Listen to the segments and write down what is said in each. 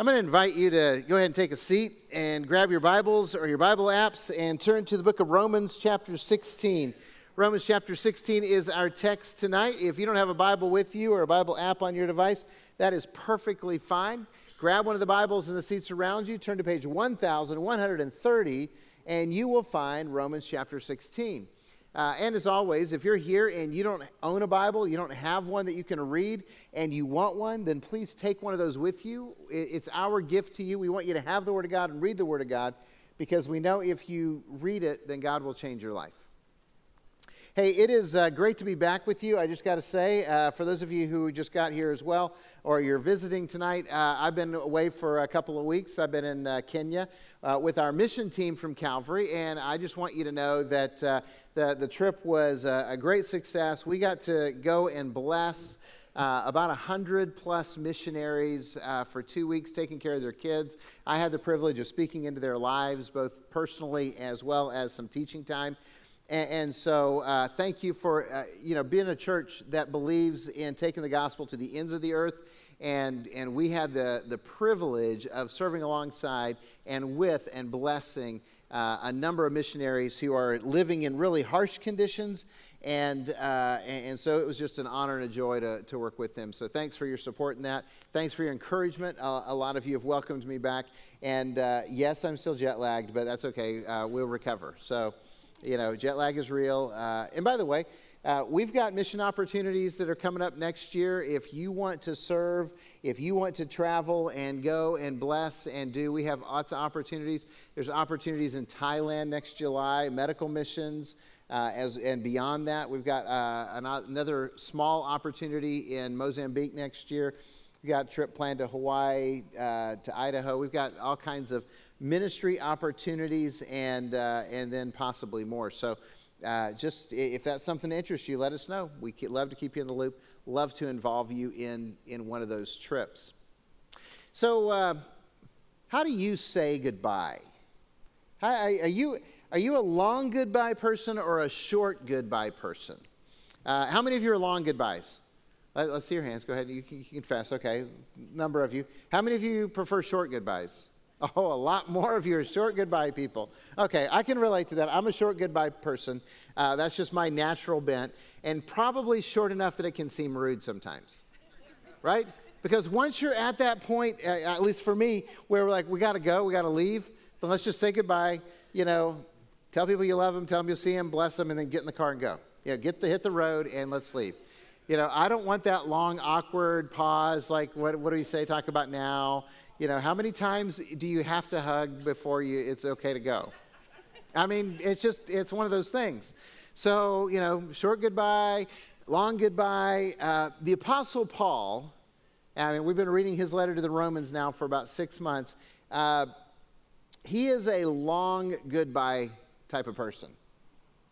I'm going to invite you to go ahead and take a seat and grab your Bibles or your Bible apps and turn to the book of Romans, chapter 16. Romans chapter 16 is our text tonight. If you don't have a Bible with you or a Bible app on your device, that is perfectly fine. Grab one of the Bibles in the seats around you, turn to page 1130, and you will find Romans chapter 16. Uh, and as always, if you're here and you don't own a Bible, you don't have one that you can read, and you want one, then please take one of those with you. It's our gift to you. We want you to have the Word of God and read the Word of God because we know if you read it, then God will change your life. Hey, it is uh, great to be back with you. I just got to say, uh, for those of you who just got here as well, or you're visiting tonight, uh, I've been away for a couple of weeks. I've been in uh, Kenya uh, with our mission team from Calvary, and I just want you to know that uh, the, the trip was a, a, great success. We got to go and bless uh, about 100 plus missionaries uh, for two weeks taking care of their kids. I had the privilege of speaking into their lives, both personally as well as some teaching time. And, and so, uh, thank you for uh, you know being a church that believes in taking the gospel to the ends of the earth. And, and we had the, the privilege of serving alongside and with and blessing uh, a number of missionaries who are living in really harsh conditions. And, uh, and, so it was just an honor and a joy to, to work with them. So thanks for your support in that. Thanks for your encouragement. A lot of you have welcomed me back. And uh, yes, I'm still jet lagged, but that's okay. Uh, we'll recover. So, you know, jet lag is real. Uh, and by the way, uh, we've got mission opportunities that are coming up next year. If you want to serve, if you want to travel and go and bless and do, we have lots of opportunities. There's opportunities in Thailand next July, medical missions, uh, as, and beyond that. We've got uh, another small opportunity in Mozambique next year. We've got a trip planned to Hawaii, uh, to Idaho. We've got all kinds of ministry opportunities and, uh, and then possibly more. So, uh, just if that's something that interests you, let us know. We love to keep you in the loop. Love to involve you in, in one of those trips. So, uh, how do you say goodbye? How, are, you, are you a long goodbye person or a short goodbye person? Uh, how many of you are long goodbyes? Let, us see your hands. Go ahead. You, you can confess. Okay. Number of you. How many of you prefer short goodbyes? Oh, a lot more of you are short goodbye people. Okay, I can relate to that. I'm a short goodbye person. Uh, that's just my natural bent, and probably short enough that it can seem rude sometimes, right? Because once you're at that point, uh, at least for me, where we're like, we got to go, we got to leave, then let's just say goodbye. You know, tell people you love them, tell them you'll see them, bless them, and then get in the car and go. You know, get the hit the road and let's leave. You know, I don't want that long, awkward pause. Like, what, what do we say? Talk about now you know, how many times do you have to hug before you, it's okay to go? I mean, it's just, it's one of those things. So, you know, short goodbye, long goodbye. Uh, the Apostle Paul, I mean, we've been reading his letter to the Romans now for about six months. Uh, he is a long goodbye type of person,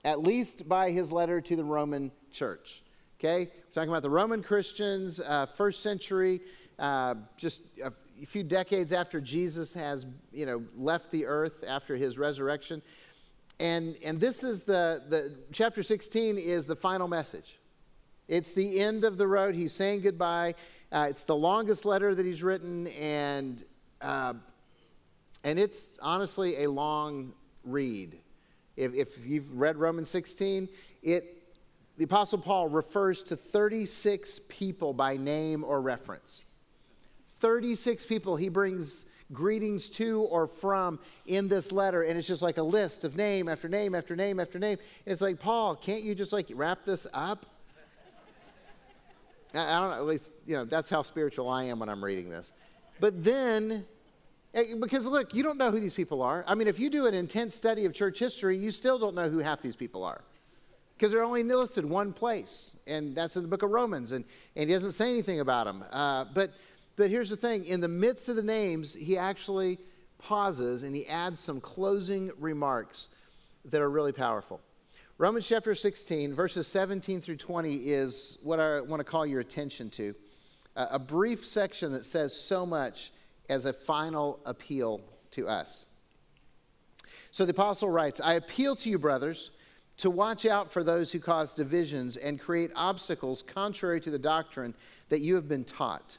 at least by his letter to the Roman church. Okay? We're talking about the Roman Christians, uh, first century, uh, just a few decades after Jesus has, you know, left the earth after his resurrection. And, and this is the, the, chapter 16 is the final message. It's the end of the road. He's saying goodbye. Uh, it's the longest letter that he's written, and, uh, and it's honestly a long read. If, if you've read Romans 16, it, the Apostle Paul refers to 36 people by name or reference. 36 people he brings greetings to or from in this letter and it's just like a list of name after name after name after name. And it's like paul can't you just like wrap this up? I don't know at least you know that's how spiritual i am when i'm reading this. But then eh, because look you don't know who these people are. I mean if you do an intense study of church history you still don't know who half these people are because they're only listed one place and that's in the book of romans and, and he doesn't say anything about them uh, but but here's the thing in the midst of the names, he actually pauses and he adds some closing remarks that are really powerful. Romans chapter 16, verses 17 through 20 is what I want to call your attention to. a brief section that says so much as a final appeal to us. So the apostle writes I appeal to you, brothers, to watch out for those who cause divisions and create obstacles contrary to the doctrine that you have been taught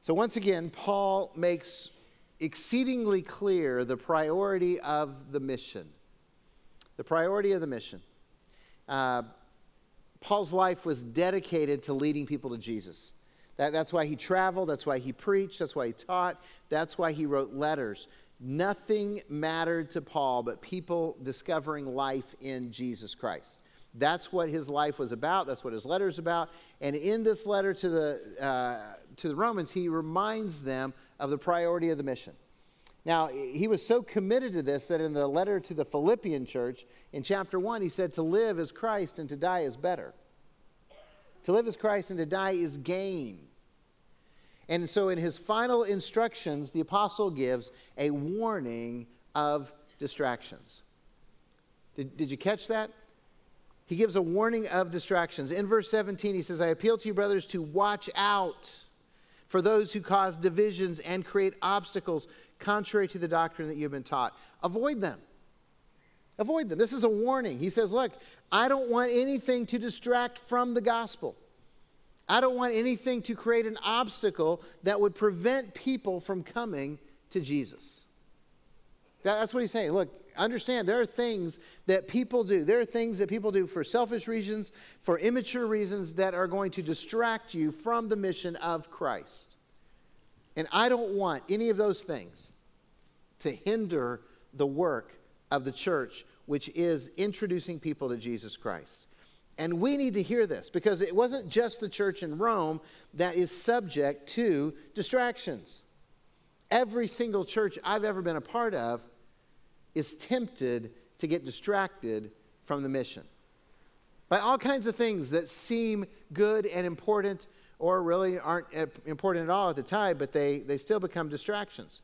So, once again, Paul makes exceedingly clear the priority of the mission. The priority of the mission. Uh, Paul's life was dedicated to leading people to Jesus. That, that's why he traveled, that's why he preached, that's why he taught, that's why he wrote letters. Nothing mattered to Paul but people discovering life in Jesus Christ. That's what his life was about. That's what his letter's about. And in this letter to the, uh, to the Romans, he reminds them of the priority of the mission. Now, he was so committed to this that in the letter to the Philippian church, in chapter 1, he said, To live is Christ and to die is better. To live is Christ and to die is gain. And so, in his final instructions, the apostle gives a warning of distractions. Did, did you catch that? he gives a warning of distractions. In verse 17, he says, I appeal to you, brothers, to watch out for those who cause divisions and create obstacles contrary to the doctrine that you've been taught. Avoid them. Avoid them. This is a warning. He says, Look, I don't want anything to distract from the gospel. I don't want anything to create an obstacle that would prevent people from coming to Jesus. That's what he's saying. Look, understand there are things that people do. There are things that people do for selfish reasons, for immature reasons that are going to distract you from the mission of Christ. And I don't want any of those things to hinder the work of the church, which is introducing people to Jesus Christ. And we need to hear this because it wasn't just the church in Rome that is subject to distractions. Every single church I've ever been a part of is tempted to get distracted from the mission by all kinds of things that seem good and important or really aren't eh, important at all at the time, but they, they still become distractions.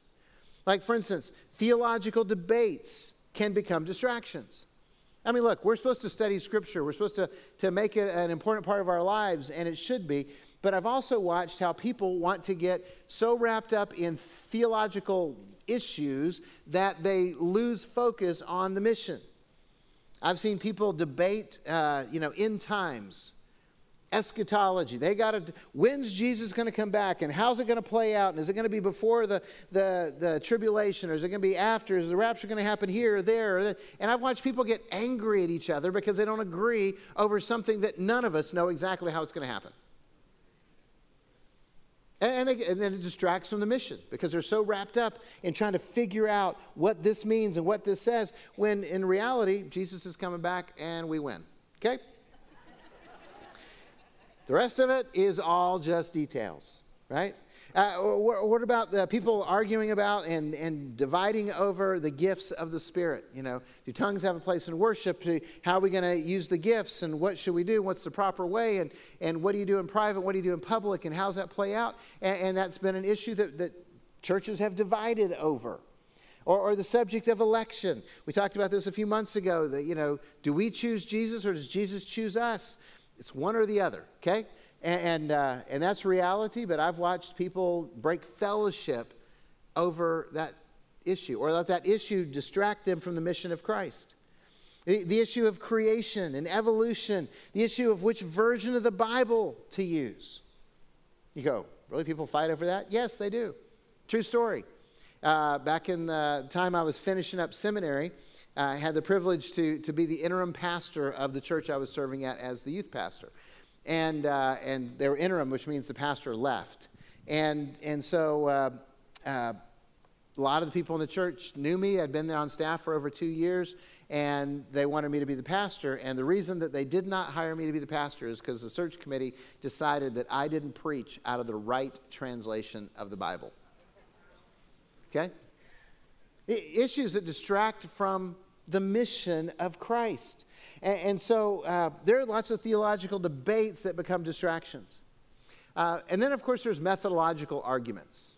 Like, for instance, theological debates can become distractions. I mean, look, we're supposed to study Scripture. We're supposed to, to make it an important part of our lives, and it should be. But I've also watched how people want to get so wrapped up in theological issues that they lose focus on the mission. I've seen people debate, uh, you know, end times, eschatology. They got to, when's Jesus going to come back and how's it going to play out? And is it going to be before the, the, the tribulation or is it going to be after? Is the rapture going to happen here or there? And I've watched people get angry at each other because they don't agree over something that none of us know exactly how it's going to happen. And, they, and, then it distracts from the mission because they're so wrapped up in trying to figure out what this means and what this says, when in reality, Jesus is coming back and we win. Okay? the rest of it is all just details, right? Uh, what about the people arguing about and, and dividing over the gifts of the Spirit? You know, do tongues have a place in worship? How are we going to use the gifts? And what should we do? What's the proper way? And, and what do you do in private? What do you do in public? And how does that play out? And, and that's been an issue that, that churches have divided over. Or, or, the subject of election. We talked about this a few months ago that, you know, do we choose Jesus or does Jesus choose us? It's one or the other, okay? And, and, uh, and that's reality, but I've watched people break fellowship over that issue or let that issue distract them from the mission of Christ. The, the issue of creation and evolution, the issue of which version of the Bible to use. You go, really? People fight over that? Yes, they do. True story. Uh, back in the time I was finishing up seminary, I had the privilege to, to be the interim pastor of the church I was serving at as the youth pastor and, uh, and they were interim, which means the pastor left. And, and so uh, uh, a lot of the people in the church knew me. I'd been there on staff for over two years, and they wanted me to be the pastor. And the reason that they did not hire me to be the pastor is because the search committee decided that I didn't preach out of the right translation of the Bible. Okay? Issues that distract from the mission of Christ. And, and so uh, there are lots of theological debates that become distractions. Uh, and then, of course, there's methodological arguments.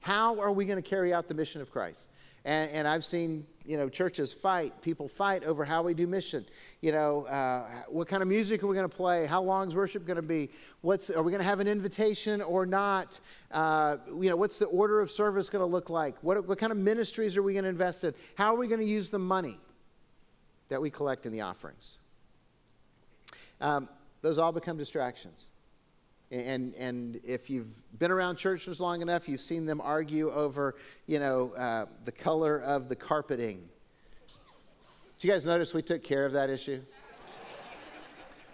How are we going to carry out the mission of Christ? And, and, I've seen, you know, churches fight, people fight over how we do mission. You know, uh, what kind of music are we going to play? How long is worship going to be? What's, are we going to have an invitation or not? Uh, you know, what's the order of service going to look like? What, what kind of ministries are we going to invest in? How are we going to use the money that we collect in the offerings? Um, those all become distractions. And, and if you've been around churches long enough, you've seen them argue over, you know, uh, the color of the carpeting. Did you guys notice we took care of that issue?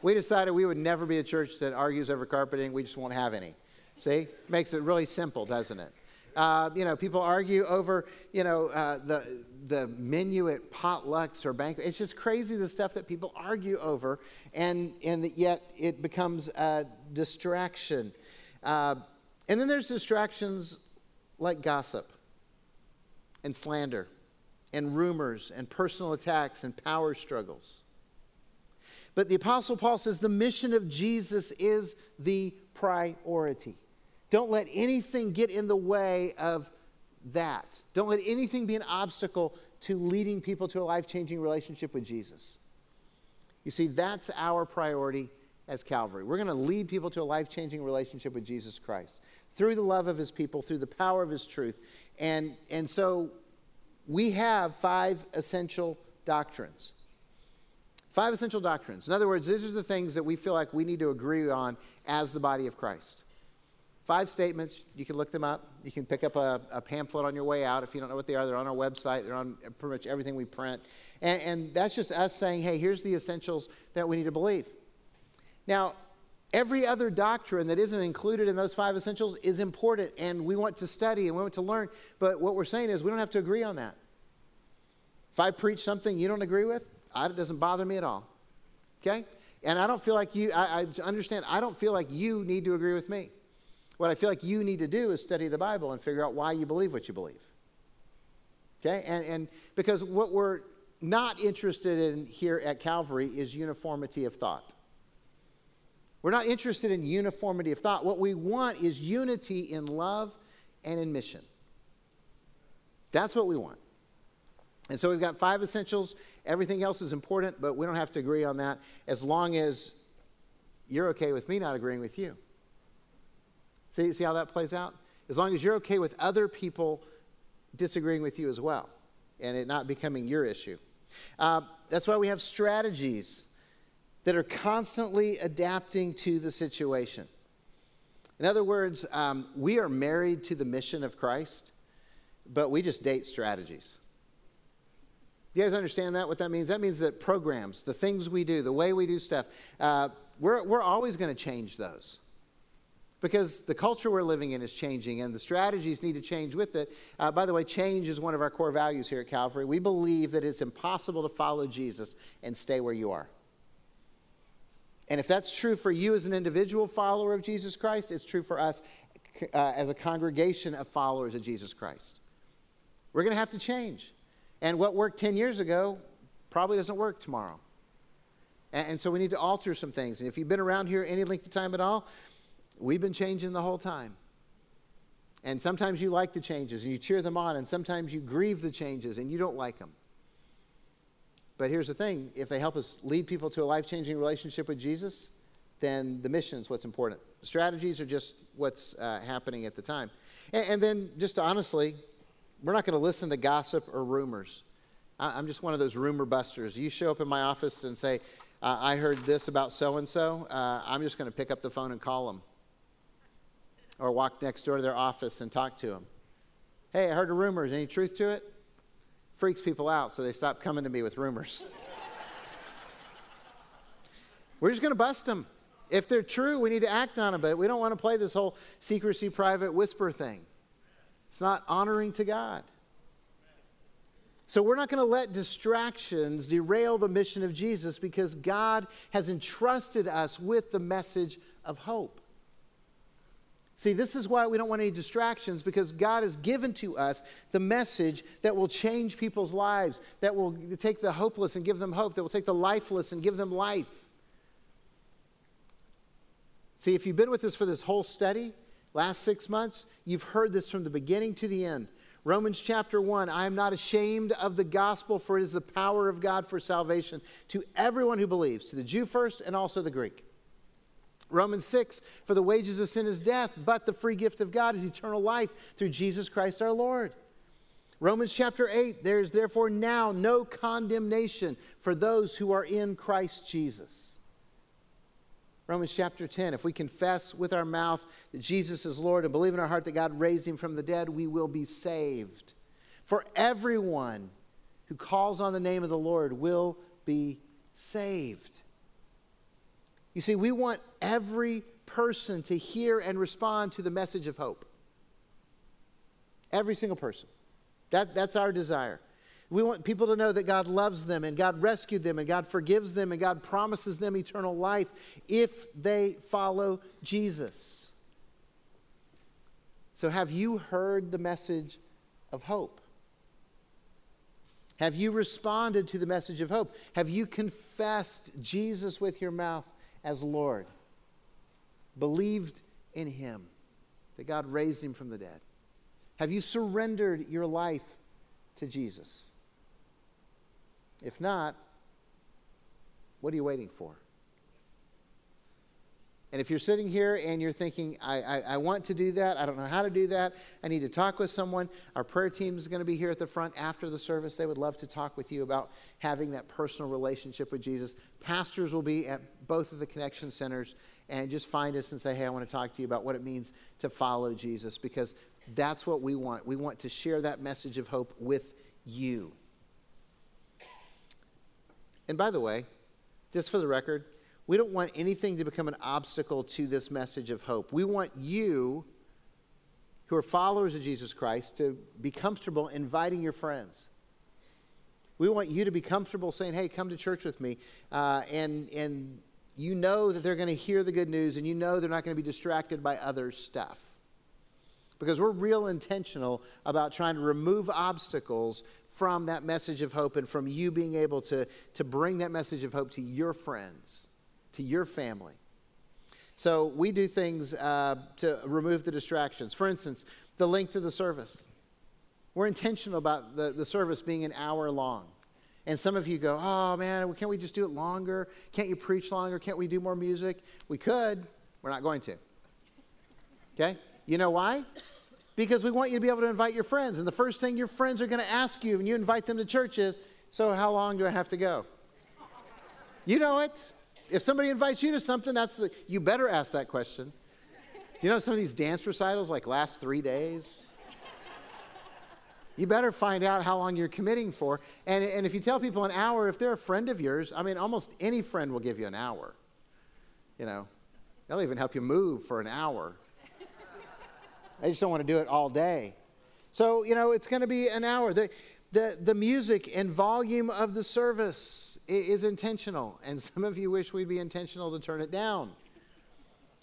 we decided we would never be a church that argues over carpeting. We just won't have any. See? Makes it really simple, doesn't it? Uh, you know, people argue over, you know, uh, the, the menu at potlucks or banquets. It's just crazy the stuff that people argue over, and, and yet it becomes a distraction. Uh, and then there's distractions like gossip and slander and rumors and personal attacks and power struggles. But the Apostle Paul says the mission of Jesus is the priority. Don't let anything get in the way of that. Don't let anything be an obstacle to leading people to a life changing relationship with Jesus. You see, that's our priority as Calvary. We're going to lead people to a life changing relationship with Jesus Christ through the love of his people, through the power of his truth. And, and so we have five essential doctrines. Five essential doctrines. In other words, these are the things that we feel like we need to agree on as the body of Christ. Five statements. You can look them up. You can pick up a, a, pamphlet on your way out if you don't know what they are. They're on our website, they're on pretty much everything we print. And, and that's just us saying, hey, here's the essentials that we need to believe. Now, every other doctrine that isn't included in those five essentials is important, and we want to study and we want to learn. But what we're saying is we don't have to agree on that. If I preach something you don't agree with, it doesn't bother me at all. Okay? And I don't feel like you, I, I understand, I don't feel like you need to agree with me. What I feel like you need to do is study the Bible and figure out why you believe what you believe. Okay? And, and because what we're not interested in here at Calvary is uniformity of thought. We're not interested in uniformity of thought. What we want is unity in love and in mission. That's what we want. And so we've got five essentials. Everything else is important, but we don't have to agree on that as long as you're okay with me not agreeing with you. See, see how that plays out? As long as you're okay with other people disagreeing with you as well and it not becoming your issue. Uh, that's why we have strategies that are constantly adapting to the situation. In other words, um, we are married to the mission of Christ, but we just date strategies. You guys understand that? What that means? That means that programs, the things we do, the way we do stuff, uh, we're, we're always going to change those because the culture we're living in is changing and the strategies need to change with it. Uh, by the way, change is one of our core values here at Calvary. We believe that it's impossible to follow Jesus and stay where you are. And if that's true for you as an individual follower of Jesus Christ, it's true for us uh, as a congregation of followers of Jesus Christ. We're going to have to change. And what worked 10 years ago probably doesn't work tomorrow. And, and so we need to alter some things. And if you've been around here any length of time at all, We've been changing the whole time. And sometimes you like the changes and you cheer them on, and sometimes you grieve the changes and you don't like them. But here's the thing if they help us lead people to a life changing relationship with Jesus, then the mission is what's important. Strategies are just what's uh, happening at the time. And, and, then, just honestly, we're not going to listen to gossip or rumors. I, am just one of those rumor busters. You show up in my office and say, uh, I heard this about so and so. I'm just going to pick up the phone and call them or walk next door to their office and talk to them. Hey, I heard a rumor. Is any truth to it? Freaks people out, so they stop coming to me with rumors. We're just going to bust them. If they're true, we need to act on them, but we don't want to play this whole secrecy, private whisper thing. It's not honoring to God. So we're not going to let distractions derail the mission of Jesus because God has entrusted us with the message of hope. See, this is why we don't want any distractions because God has given to us the message that will change people's lives, that will take the hopeless and give them hope, that will take the lifeless and give them life. See, if you've been with us for this whole study, last six months, you've heard this from the beginning to the end. Romans chapter 1 I am not ashamed of the gospel, for it is the power of God for salvation to everyone who believes, to the Jew first and also the Greek. Romans 6 For the wages of sin is death, but the free gift of God is eternal life through Jesus Christ our Lord. Romans chapter 8 There is therefore now no condemnation for those who are in Christ Jesus. Romans chapter 10 If we confess with our mouth that Jesus is Lord and believe in our heart that God raised him from the dead, we will be saved. For everyone who calls on the name of the Lord will be saved. You see, we want every person to hear and respond to the message of hope. Every single person. That, that's our desire. We want people to know that God loves them and God rescued them and God forgives them and God promises them eternal life if they follow Jesus. So, have you heard the message of hope? Have you responded to the message of hope? Have you confessed Jesus with your mouth as Lord? Believed in Him, that God raised Him from the dead? Have you surrendered your life to Jesus? If not, what are you waiting for? And if you're sitting here and you're thinking, I, I, I, want to do that, I don't know how to do that, I need to talk with someone, our prayer team is going to be here at the front after the service. They would love to talk with you about having that personal relationship with Jesus. Pastors will be at both of the connection centers and just find us and say, hey, I want to talk to you about what it means to follow Jesus because that's what we want. We want to share that message of hope with you. And by the way, just for the record, we don't want anything to become an obstacle to this message of hope. We want you, who are followers of Jesus Christ, to be comfortable inviting your friends. We want you to be comfortable saying, hey, come to church with me. Uh, and, and you know that they're going to hear the good news, and you know they're not going to be distracted by other stuff. Because we're real intentional about trying to remove obstacles from that message of hope and from you being able to, to bring that message of hope to your friends, to your family. So we do things uh, to remove the distractions. For instance, the length of the service. We're intentional about the, the service being an hour long. And some of you go, oh man, can't we just do it longer? Can't you preach longer? Can't we do more music? We could. We're not going to. Okay? You know why? because we want you to be able to invite your friends. And the first thing your friends are going to ask you when you invite them to church is, So, how long do I have to go? You know it. If somebody invites you to something, that's the, you better ask that question. Do You know, some of these dance recitals like last three days. You better find out how long you're committing for. And, and if you tell people an hour, if they're a friend of yours, I mean, almost any friend will give you an hour. You know, they'll even help you move for an hour. I just don't want to do it all day. So, you know, it's going to be an hour. The, the, the music and volume of the service is intentional. And some of you wish we'd be intentional to turn it down.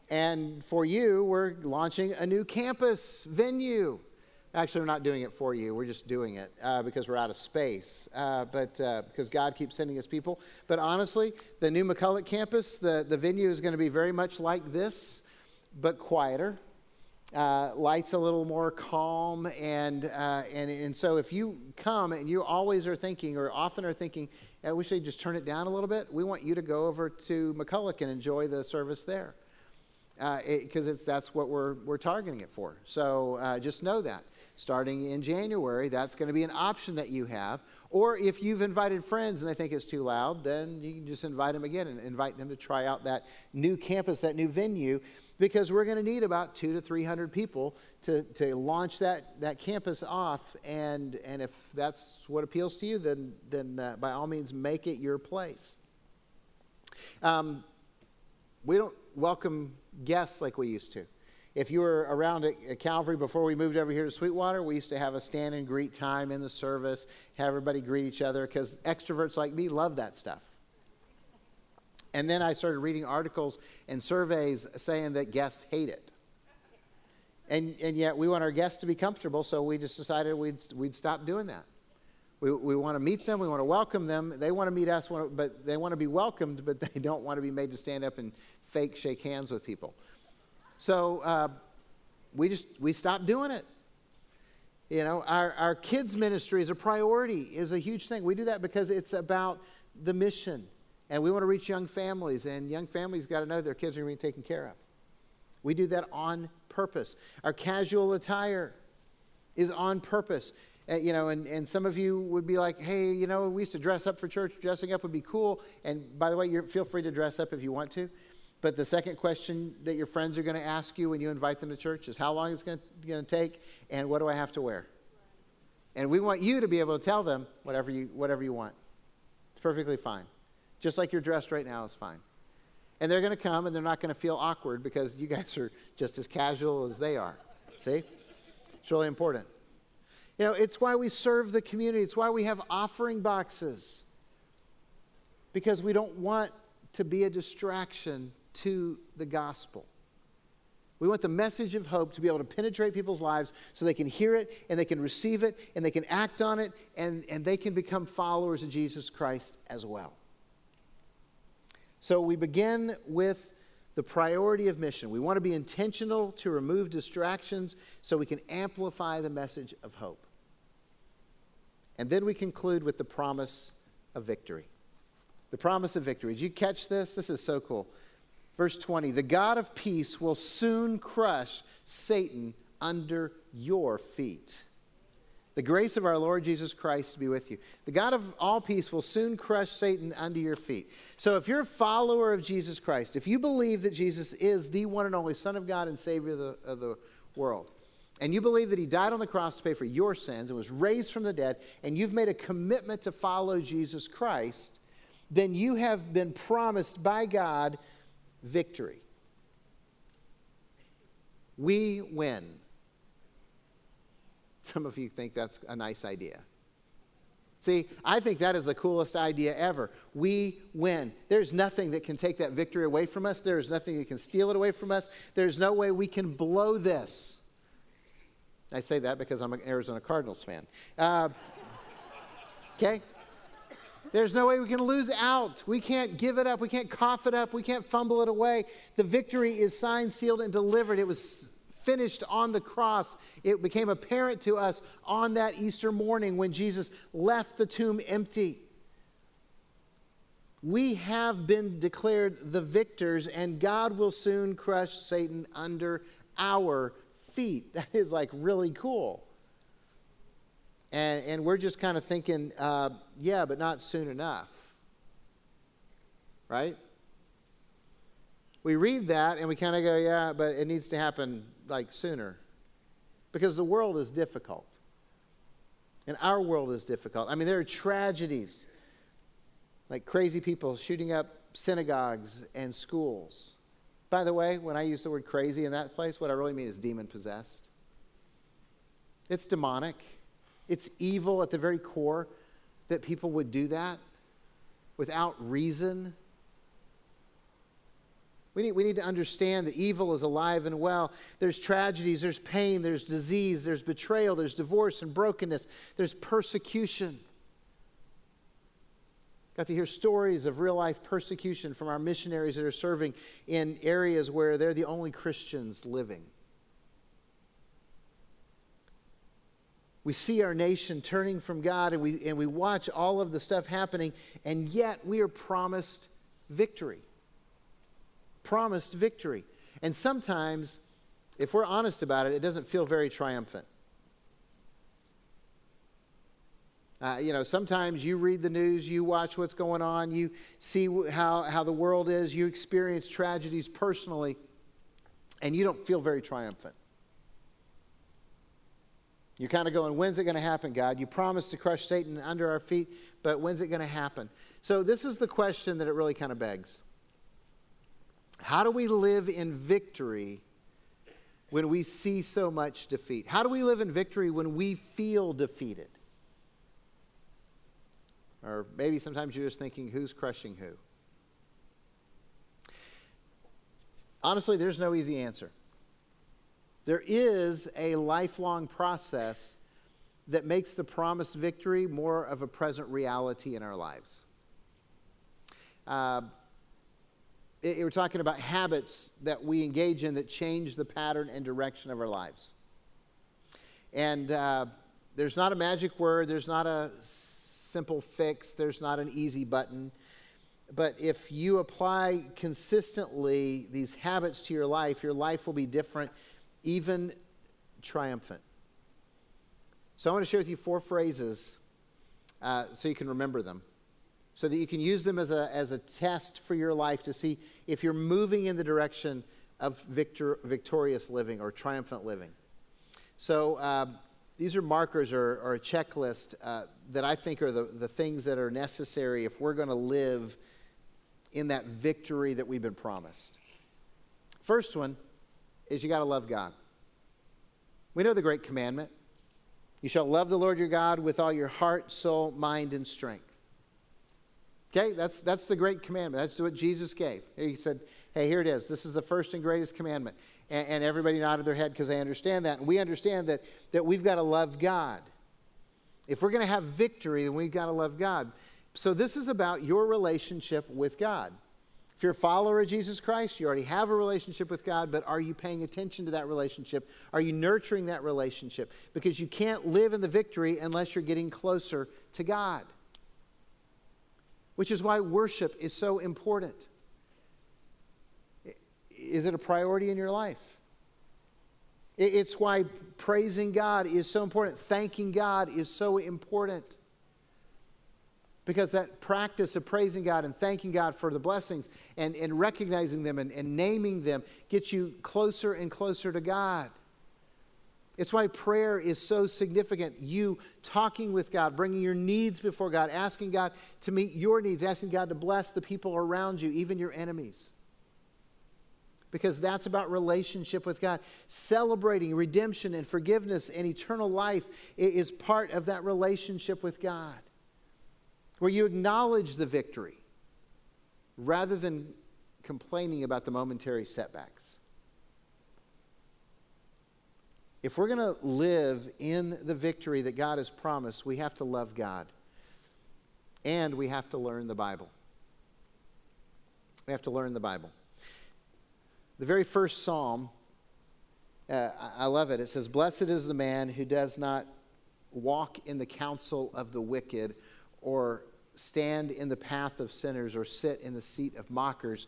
And for you, we're launching a new campus venue. Actually, we're not doing it for you. We're just doing it uh, because we're out of space. Uh, but uh, because God keeps sending us people. But honestly, the new McCulloch campus, the, the venue is going to be very much like this, but quieter uh, lights a little more calm. And, uh, and, and so if you come and you always are thinking or often are thinking, I wish they'd just turn it down a little bit, we want you to go over to McCulloch and enjoy the service there. Because uh, that's what we're, we're targeting it for. So uh, just know that. Starting in January, that's going to be an option that you have. Or if you've invited friends and they think it's too loud, then you can just invite them again and invite them to try out that new campus, that new venue because we're going to need about two to 300 people to, to launch that, that campus off. And, and if that's what appeals to you, then, then uh, by all means, make it your place. Um, we don't welcome guests like we used to. If you were around at, at Calvary before we moved over here to Sweetwater, we used to have a stand and greet time in the service, have everybody greet each other, because extroverts like me love that stuff. And then I started reading articles and surveys saying that guests hate it. And, and yet we want our guests to be comfortable, so we just decided we'd, we'd stop doing that. We, we want to meet them, we want to welcome them. They want to meet us, but they want to be welcomed, but they don't want to be made to stand up and fake shake hands with people. So uh, we just we stopped doing it. You know, our, our kids' ministry is a priority, is a huge thing. We do that because it's about the mission. And we want to reach young families, and young families got to know their kids are being taken care of. We do that on purpose. Our casual attire is on purpose. Uh, you know, and, and some of you would be like, hey, you know, we used to dress up for church. Dressing up would be cool. And by the way, you feel free to dress up if you want to. But the second question that your friends are going to ask you when you invite them to church is how long it's going to take and what do I have to wear? And we want you to be able to tell them whatever you, whatever you want. It's perfectly fine. Just like you're dressed right now is fine. And they're going to come and they're not going to feel awkward because you guys are just as casual as they are. See? It's really important. You know, it's why we serve the community, it's why we have offering boxes. Because we don't want to be a distraction to the gospel. We want the message of hope to be able to penetrate people's lives so they can hear it and they can receive it and they can act on it and, and they can become followers of Jesus Christ as well. So we begin with the priority of mission. We want to be intentional to remove distractions so we can amplify the message of hope. And then we conclude with the promise of victory. The promise of victory. Did you catch this? This is so cool. Verse 20 The God of peace will soon crush Satan under your feet. The grace of our Lord Jesus Christ be with you. The God of all peace will soon crush Satan under your feet. So, if you're a follower of Jesus Christ, if you believe that Jesus is the one and only Son of God and Savior of the, of the world, and you believe that he died on the cross to pay for your sins and was raised from the dead, and you've made a commitment to follow Jesus Christ, then you have been promised by God victory. We win. Some of you think that's a nice idea. See, I think that is the coolest idea ever. We win. There's nothing that can take that victory away from us. There's nothing that can steal it away from us. There's no way we can blow this. I say that because I'm an Arizona Cardinals fan. Uh, okay? There's no way we can lose out. We can't give it up. We can't cough it up. We can't fumble it away. The victory is signed, sealed, and delivered. It was finished on the cross. It became apparent to us on that Easter morning when Jesus left the tomb empty. We have been declared the victors, and God will soon crush Satan under our feet. That is like really cool. And, and we're just kind of thinking, uh, yeah, but not soon enough. Right? We read that and we kind of go, yeah, but it needs to happen like sooner. Because the world is difficult. And our world is difficult. I mean, there are tragedies like crazy people shooting up synagogues and schools. By the way, when I use the word crazy in that place, what I really mean is demon possessed. It's demonic, it's evil at the very core that people would do that without reason. We need, we need to understand that evil is alive and well. There's tragedies, there's pain, there's disease, there's betrayal, there's divorce and brokenness, there's persecution. Got to hear stories of real life persecution from our missionaries that are serving in areas where they're the only Christians living. We see our nation turning from God and we, and we watch all of the stuff happening, and yet we are promised victory. Promised victory. And sometimes, if we're honest about it, it doesn't feel very triumphant. Uh, you know, sometimes you read the news, you watch what's going on, you see how, how the world is, you experience tragedies personally, and you don't feel very triumphant. You're kind of going, when's it going to happen, God? You promised to crush Satan under our feet, but when's it going to happen? So, this is the question that it really kind of begs How do we live in victory when we see so much defeat? How do we live in victory when we feel defeated? Or maybe sometimes you're just thinking, who's crushing who? Honestly, there's no easy answer. There is a lifelong process that makes the promised victory more of a present reality in our lives. Uh, it, we're talking about habits that we engage in that change the pattern and direction of our lives. And uh, there's not a magic word, there's not a simple fix, there's not an easy button. But if you apply consistently these habits to your life, your life will be different, even triumphant. So I want to share with you four phrases uh, so you can remember them, so that you can use them as a, as a test for your life to see if you're moving in the direction of victor, victorious living or triumphant living. So uh, these are markers or, or a checklist uh, that I think are the, the things that are necessary if we're going to live in that victory that we've been promised. First one is you got to love God. We know the great commandment you shall love the Lord your God with all your heart, soul, mind, and strength. Okay, that's, that's the great commandment. That's what Jesus gave. He said, Hey, here it is. This is the first and greatest commandment. And, and everybody nodded their head because they understand that. And we understand that, that we've got to love God. If we're going to have victory, then we've got to love God. So this is about your relationship with God. If you're a follower of Jesus Christ, you already have a relationship with God, but are you paying attention to that relationship? Are you nurturing that relationship? Because you can't live in the victory unless you're getting closer to God. Which is why worship is so important. Is it a priority in your life? It's why praising God is so important. Thanking God is so important because that practice of praising God and thanking God for the blessings and, and recognizing them and, and naming them gets you closer and closer to God. It's why prayer is so significant. You talking with God, bringing your needs before God, asking God to meet your needs, asking God to bless the people around you, even your enemies. Because that's about relationship with God. Celebrating redemption and forgiveness and eternal life is part of that relationship with God where you acknowledge the victory rather than complaining about the momentary setbacks. If we're going to live in the victory that God has promised, we have to love God. And we have to learn the Bible. We have to learn the Bible. The very first psalm, uh, I love it. It says, Blessed is the man who does not walk in the counsel of the wicked or stand in the path of sinners or sit in the seat of mockers,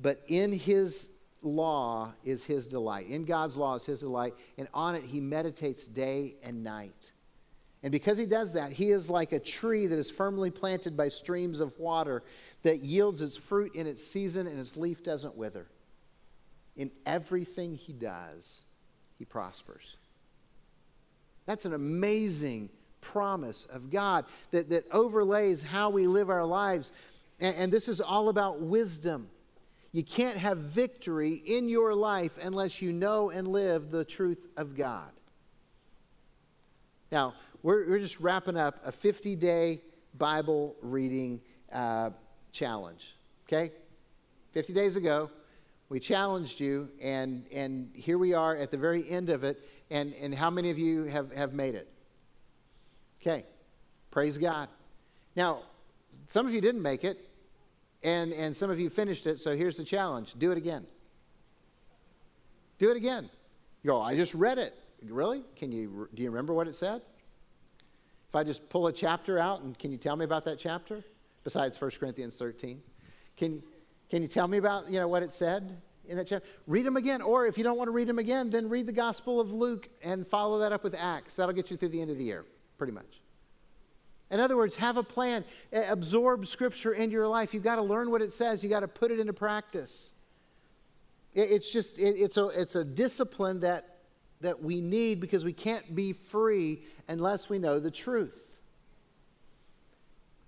but in his law is his delight. In God's law is his delight, and on it he meditates day and night. And because he does that, he is like a tree that is firmly planted by streams of water that yields its fruit in its season and its leaf doesn't wither. In everything he does, he prospers. That's an amazing promise of God that, that overlays how we live our lives. And, and this is all about wisdom. You can't have victory in your life unless you know and live the truth of God. Now, we're, we're just wrapping up a 50 day Bible reading uh, challenge. Okay? 50 days ago, we challenged you, and, and here we are at the very end of it. And, and how many of you have, have made it? Okay, praise God. Now, some of you didn't make it, and, and some of you finished it, so here's the challenge do it again. Do it again. You go, I just read it. Really? Can you, do you remember what it said? If I just pull a chapter out, and can you tell me about that chapter? Besides 1 Corinthians 13. Can, can you tell me about you know, what it said in that chapter? Read them again. Or if you don't want to read them again, then read the Gospel of Luke and follow that up with Acts. That'll get you through the end of the year pretty much. In other words, have a plan, absorb Scripture into your life. You've got to learn what it says, you've got to put it into practice. It's just, it's, a, it's a discipline that, that we need because we can't be free unless we know the truth.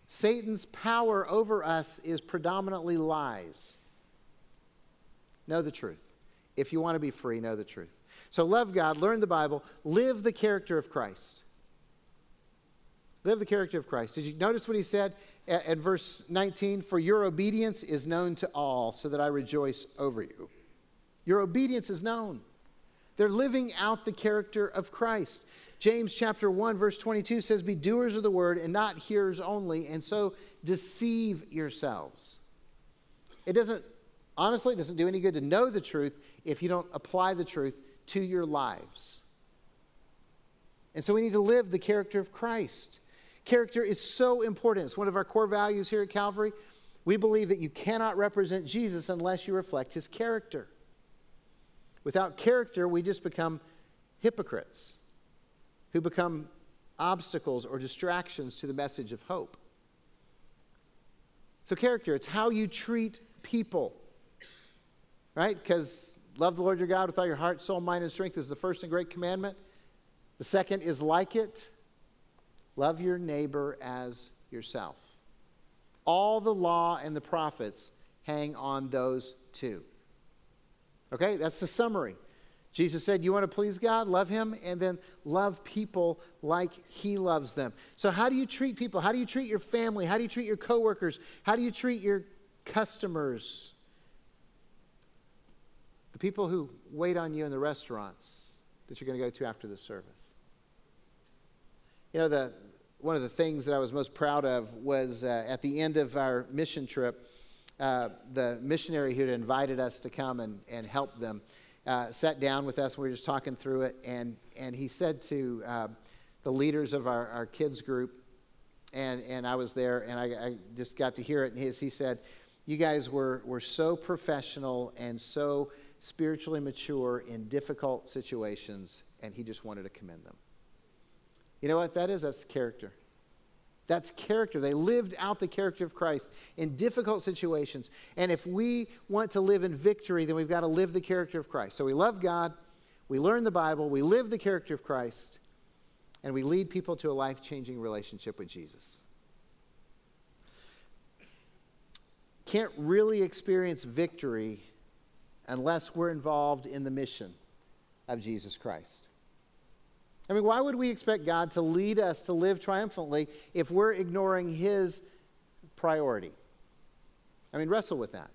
Satan's power over us is predominantly lies. Know the truth. If you want to be free, know the truth. So love God, learn the Bible, live the character of Christ. Live the character of Christ. Did you notice what he said at, at, verse 19? For your obedience is known to all, so that I rejoice over you. Your obedience is known. They're living out the character of Christ. James chapter 1, verse 22 says, Be doers of the word and not hearers only, and so deceive yourselves. It doesn't honestly, it doesn't do any good to know the truth if you don't apply the truth to your lives. And so we need to live the character of Christ. Character is so important. It's one of our core values here at Calvary. We believe that you cannot represent Jesus unless you reflect his character. Without character, we just become hypocrites who become obstacles or distractions to the message of hope. So, character, it's how you treat people, right? Because love the Lord your God with all your heart, soul, mind, and strength is the first and great commandment. The second is like it love your neighbor as yourself. All the law and the prophets hang on those two. Okay, that's the summary. Jesus said, You want to please God? Love Him, and then love people like He loves them. So, how do you treat people? How do you treat your family? How do you treat your coworkers? How do you treat your customers? The people who wait on you in the restaurants that you're going to go to after the service. You know, the, one of the things that I was most proud of was uh, at the end of our mission trip, uh, the missionary who had invited us to come and, and help them uh, sat down with us. We were just talking through it, and, and he said to uh, the leaders of our, our kids group, and, and I was there, and I, I just got to hear it. And he said, You guys were, were so professional and so spiritually mature in difficult situations, and he just wanted to commend them. You know what that is? That's character. That's character. They lived out the character of Christ in difficult situations. And if we want to live in victory, then we've got to live the character of Christ. So we love God, we learn the Bible, we live the character of Christ, and we lead people to a life changing relationship with Jesus. Can't really experience victory unless we're involved in the mission of Jesus Christ. I mean, why would we expect God to lead us to live triumphantly if we're ignoring His priority? I mean, wrestle with that.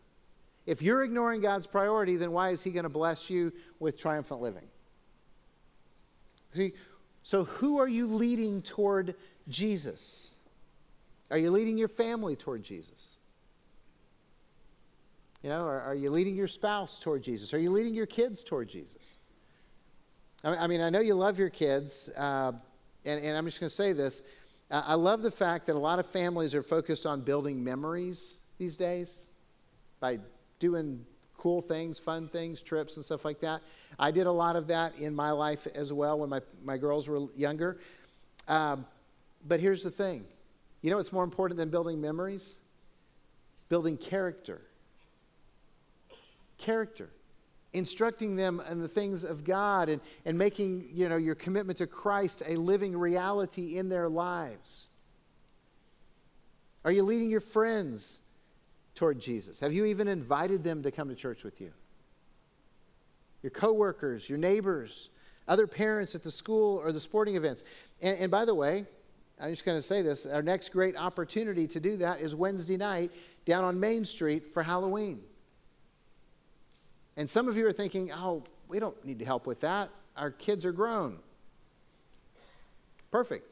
If you're ignoring God's priority, then why is He going to bless you with triumphant living? See, so who are you leading toward Jesus? Are you leading your family toward Jesus? You know, are, are you leading your spouse toward Jesus? Are you leading your kids toward Jesus? I mean, I know you love your kids, uh, and, and, I'm just going to say this. I love the fact that a lot of families are focused on building memories these days by doing cool things, fun things, trips, and stuff like that. I did a lot of that in my life as well when my, my girls were younger. Um, but here's the thing you know what's more important than building memories? Building character. Character instructing them in the things of God and, and making you know, your commitment to Christ a living reality in their lives? Are you leading your friends toward Jesus? Have you even invited them to come to church with you? Your coworkers, your neighbors, other parents at the school or the sporting events. And, and by the way, I'm just going to say this our next great opportunity to do that is Wednesday night down on Main Street for Halloween. And some of you are thinking, oh, we don't need to help with that. Our kids are grown. Perfect.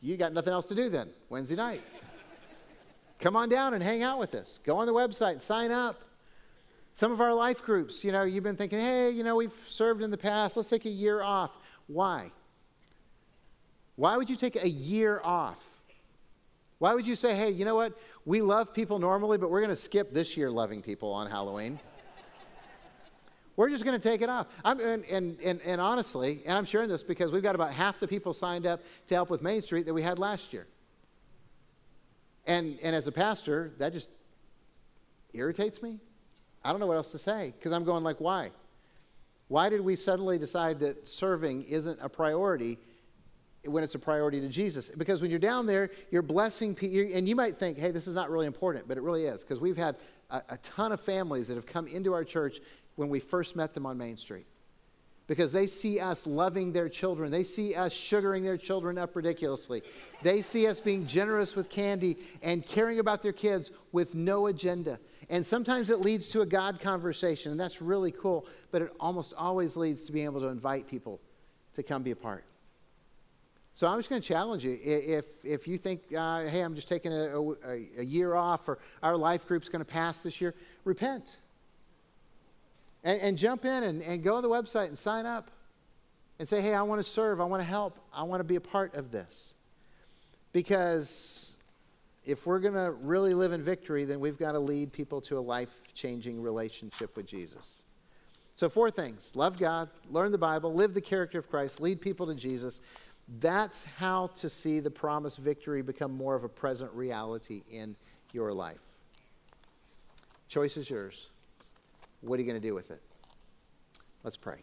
You got nothing else to do then, Wednesday night. Come on down and hang out with us. Go on the website, sign up. Some of our life groups, you know, you've been thinking, hey, you know, we've served in the past. Let's take a year off. Why? Why would you take a year off? Why would you say, hey, you know what? We love people normally, but we're going to skip this year loving people on Halloween? We're just going to take it off. I'm, and, and, and, and honestly, and I'm sharing this because we've got about half the people signed up to help with Main Street that we had last year. And, and as a pastor, that just irritates me. I don't know what else to say because I'm going like, why? Why did we suddenly decide that serving isn't a priority when it's a priority to Jesus? Because when you're down there, you're blessing people, and you might think, hey, this is not really important, but it really is because we've had a, a ton of families that have come into our church when we first met them on Main Street. Because they see us loving their children. They see us sugaring their children up ridiculously. They see us being generous with candy and caring about their kids with no agenda. And sometimes it leads to a God conversation, and that's really cool, but it almost always leads to being able to invite people to come be a part. So I'm just going to challenge you. If, if you think, uh, hey, I'm just taking a, a, a year off or our life group's going to pass this year, repent. And, and jump in and, and go to the website and sign up and say, hey, I want to serve, I want to help, I want to be a part of this. Because if we're going to really live in victory, then we've got to lead people to a life changing relationship with Jesus. So, four things love God, learn the Bible, live the character of Christ, lead people to Jesus. That's how to see the promised victory become more of a present reality in your life. Choice is yours. What are you going to do with it? Let's pray.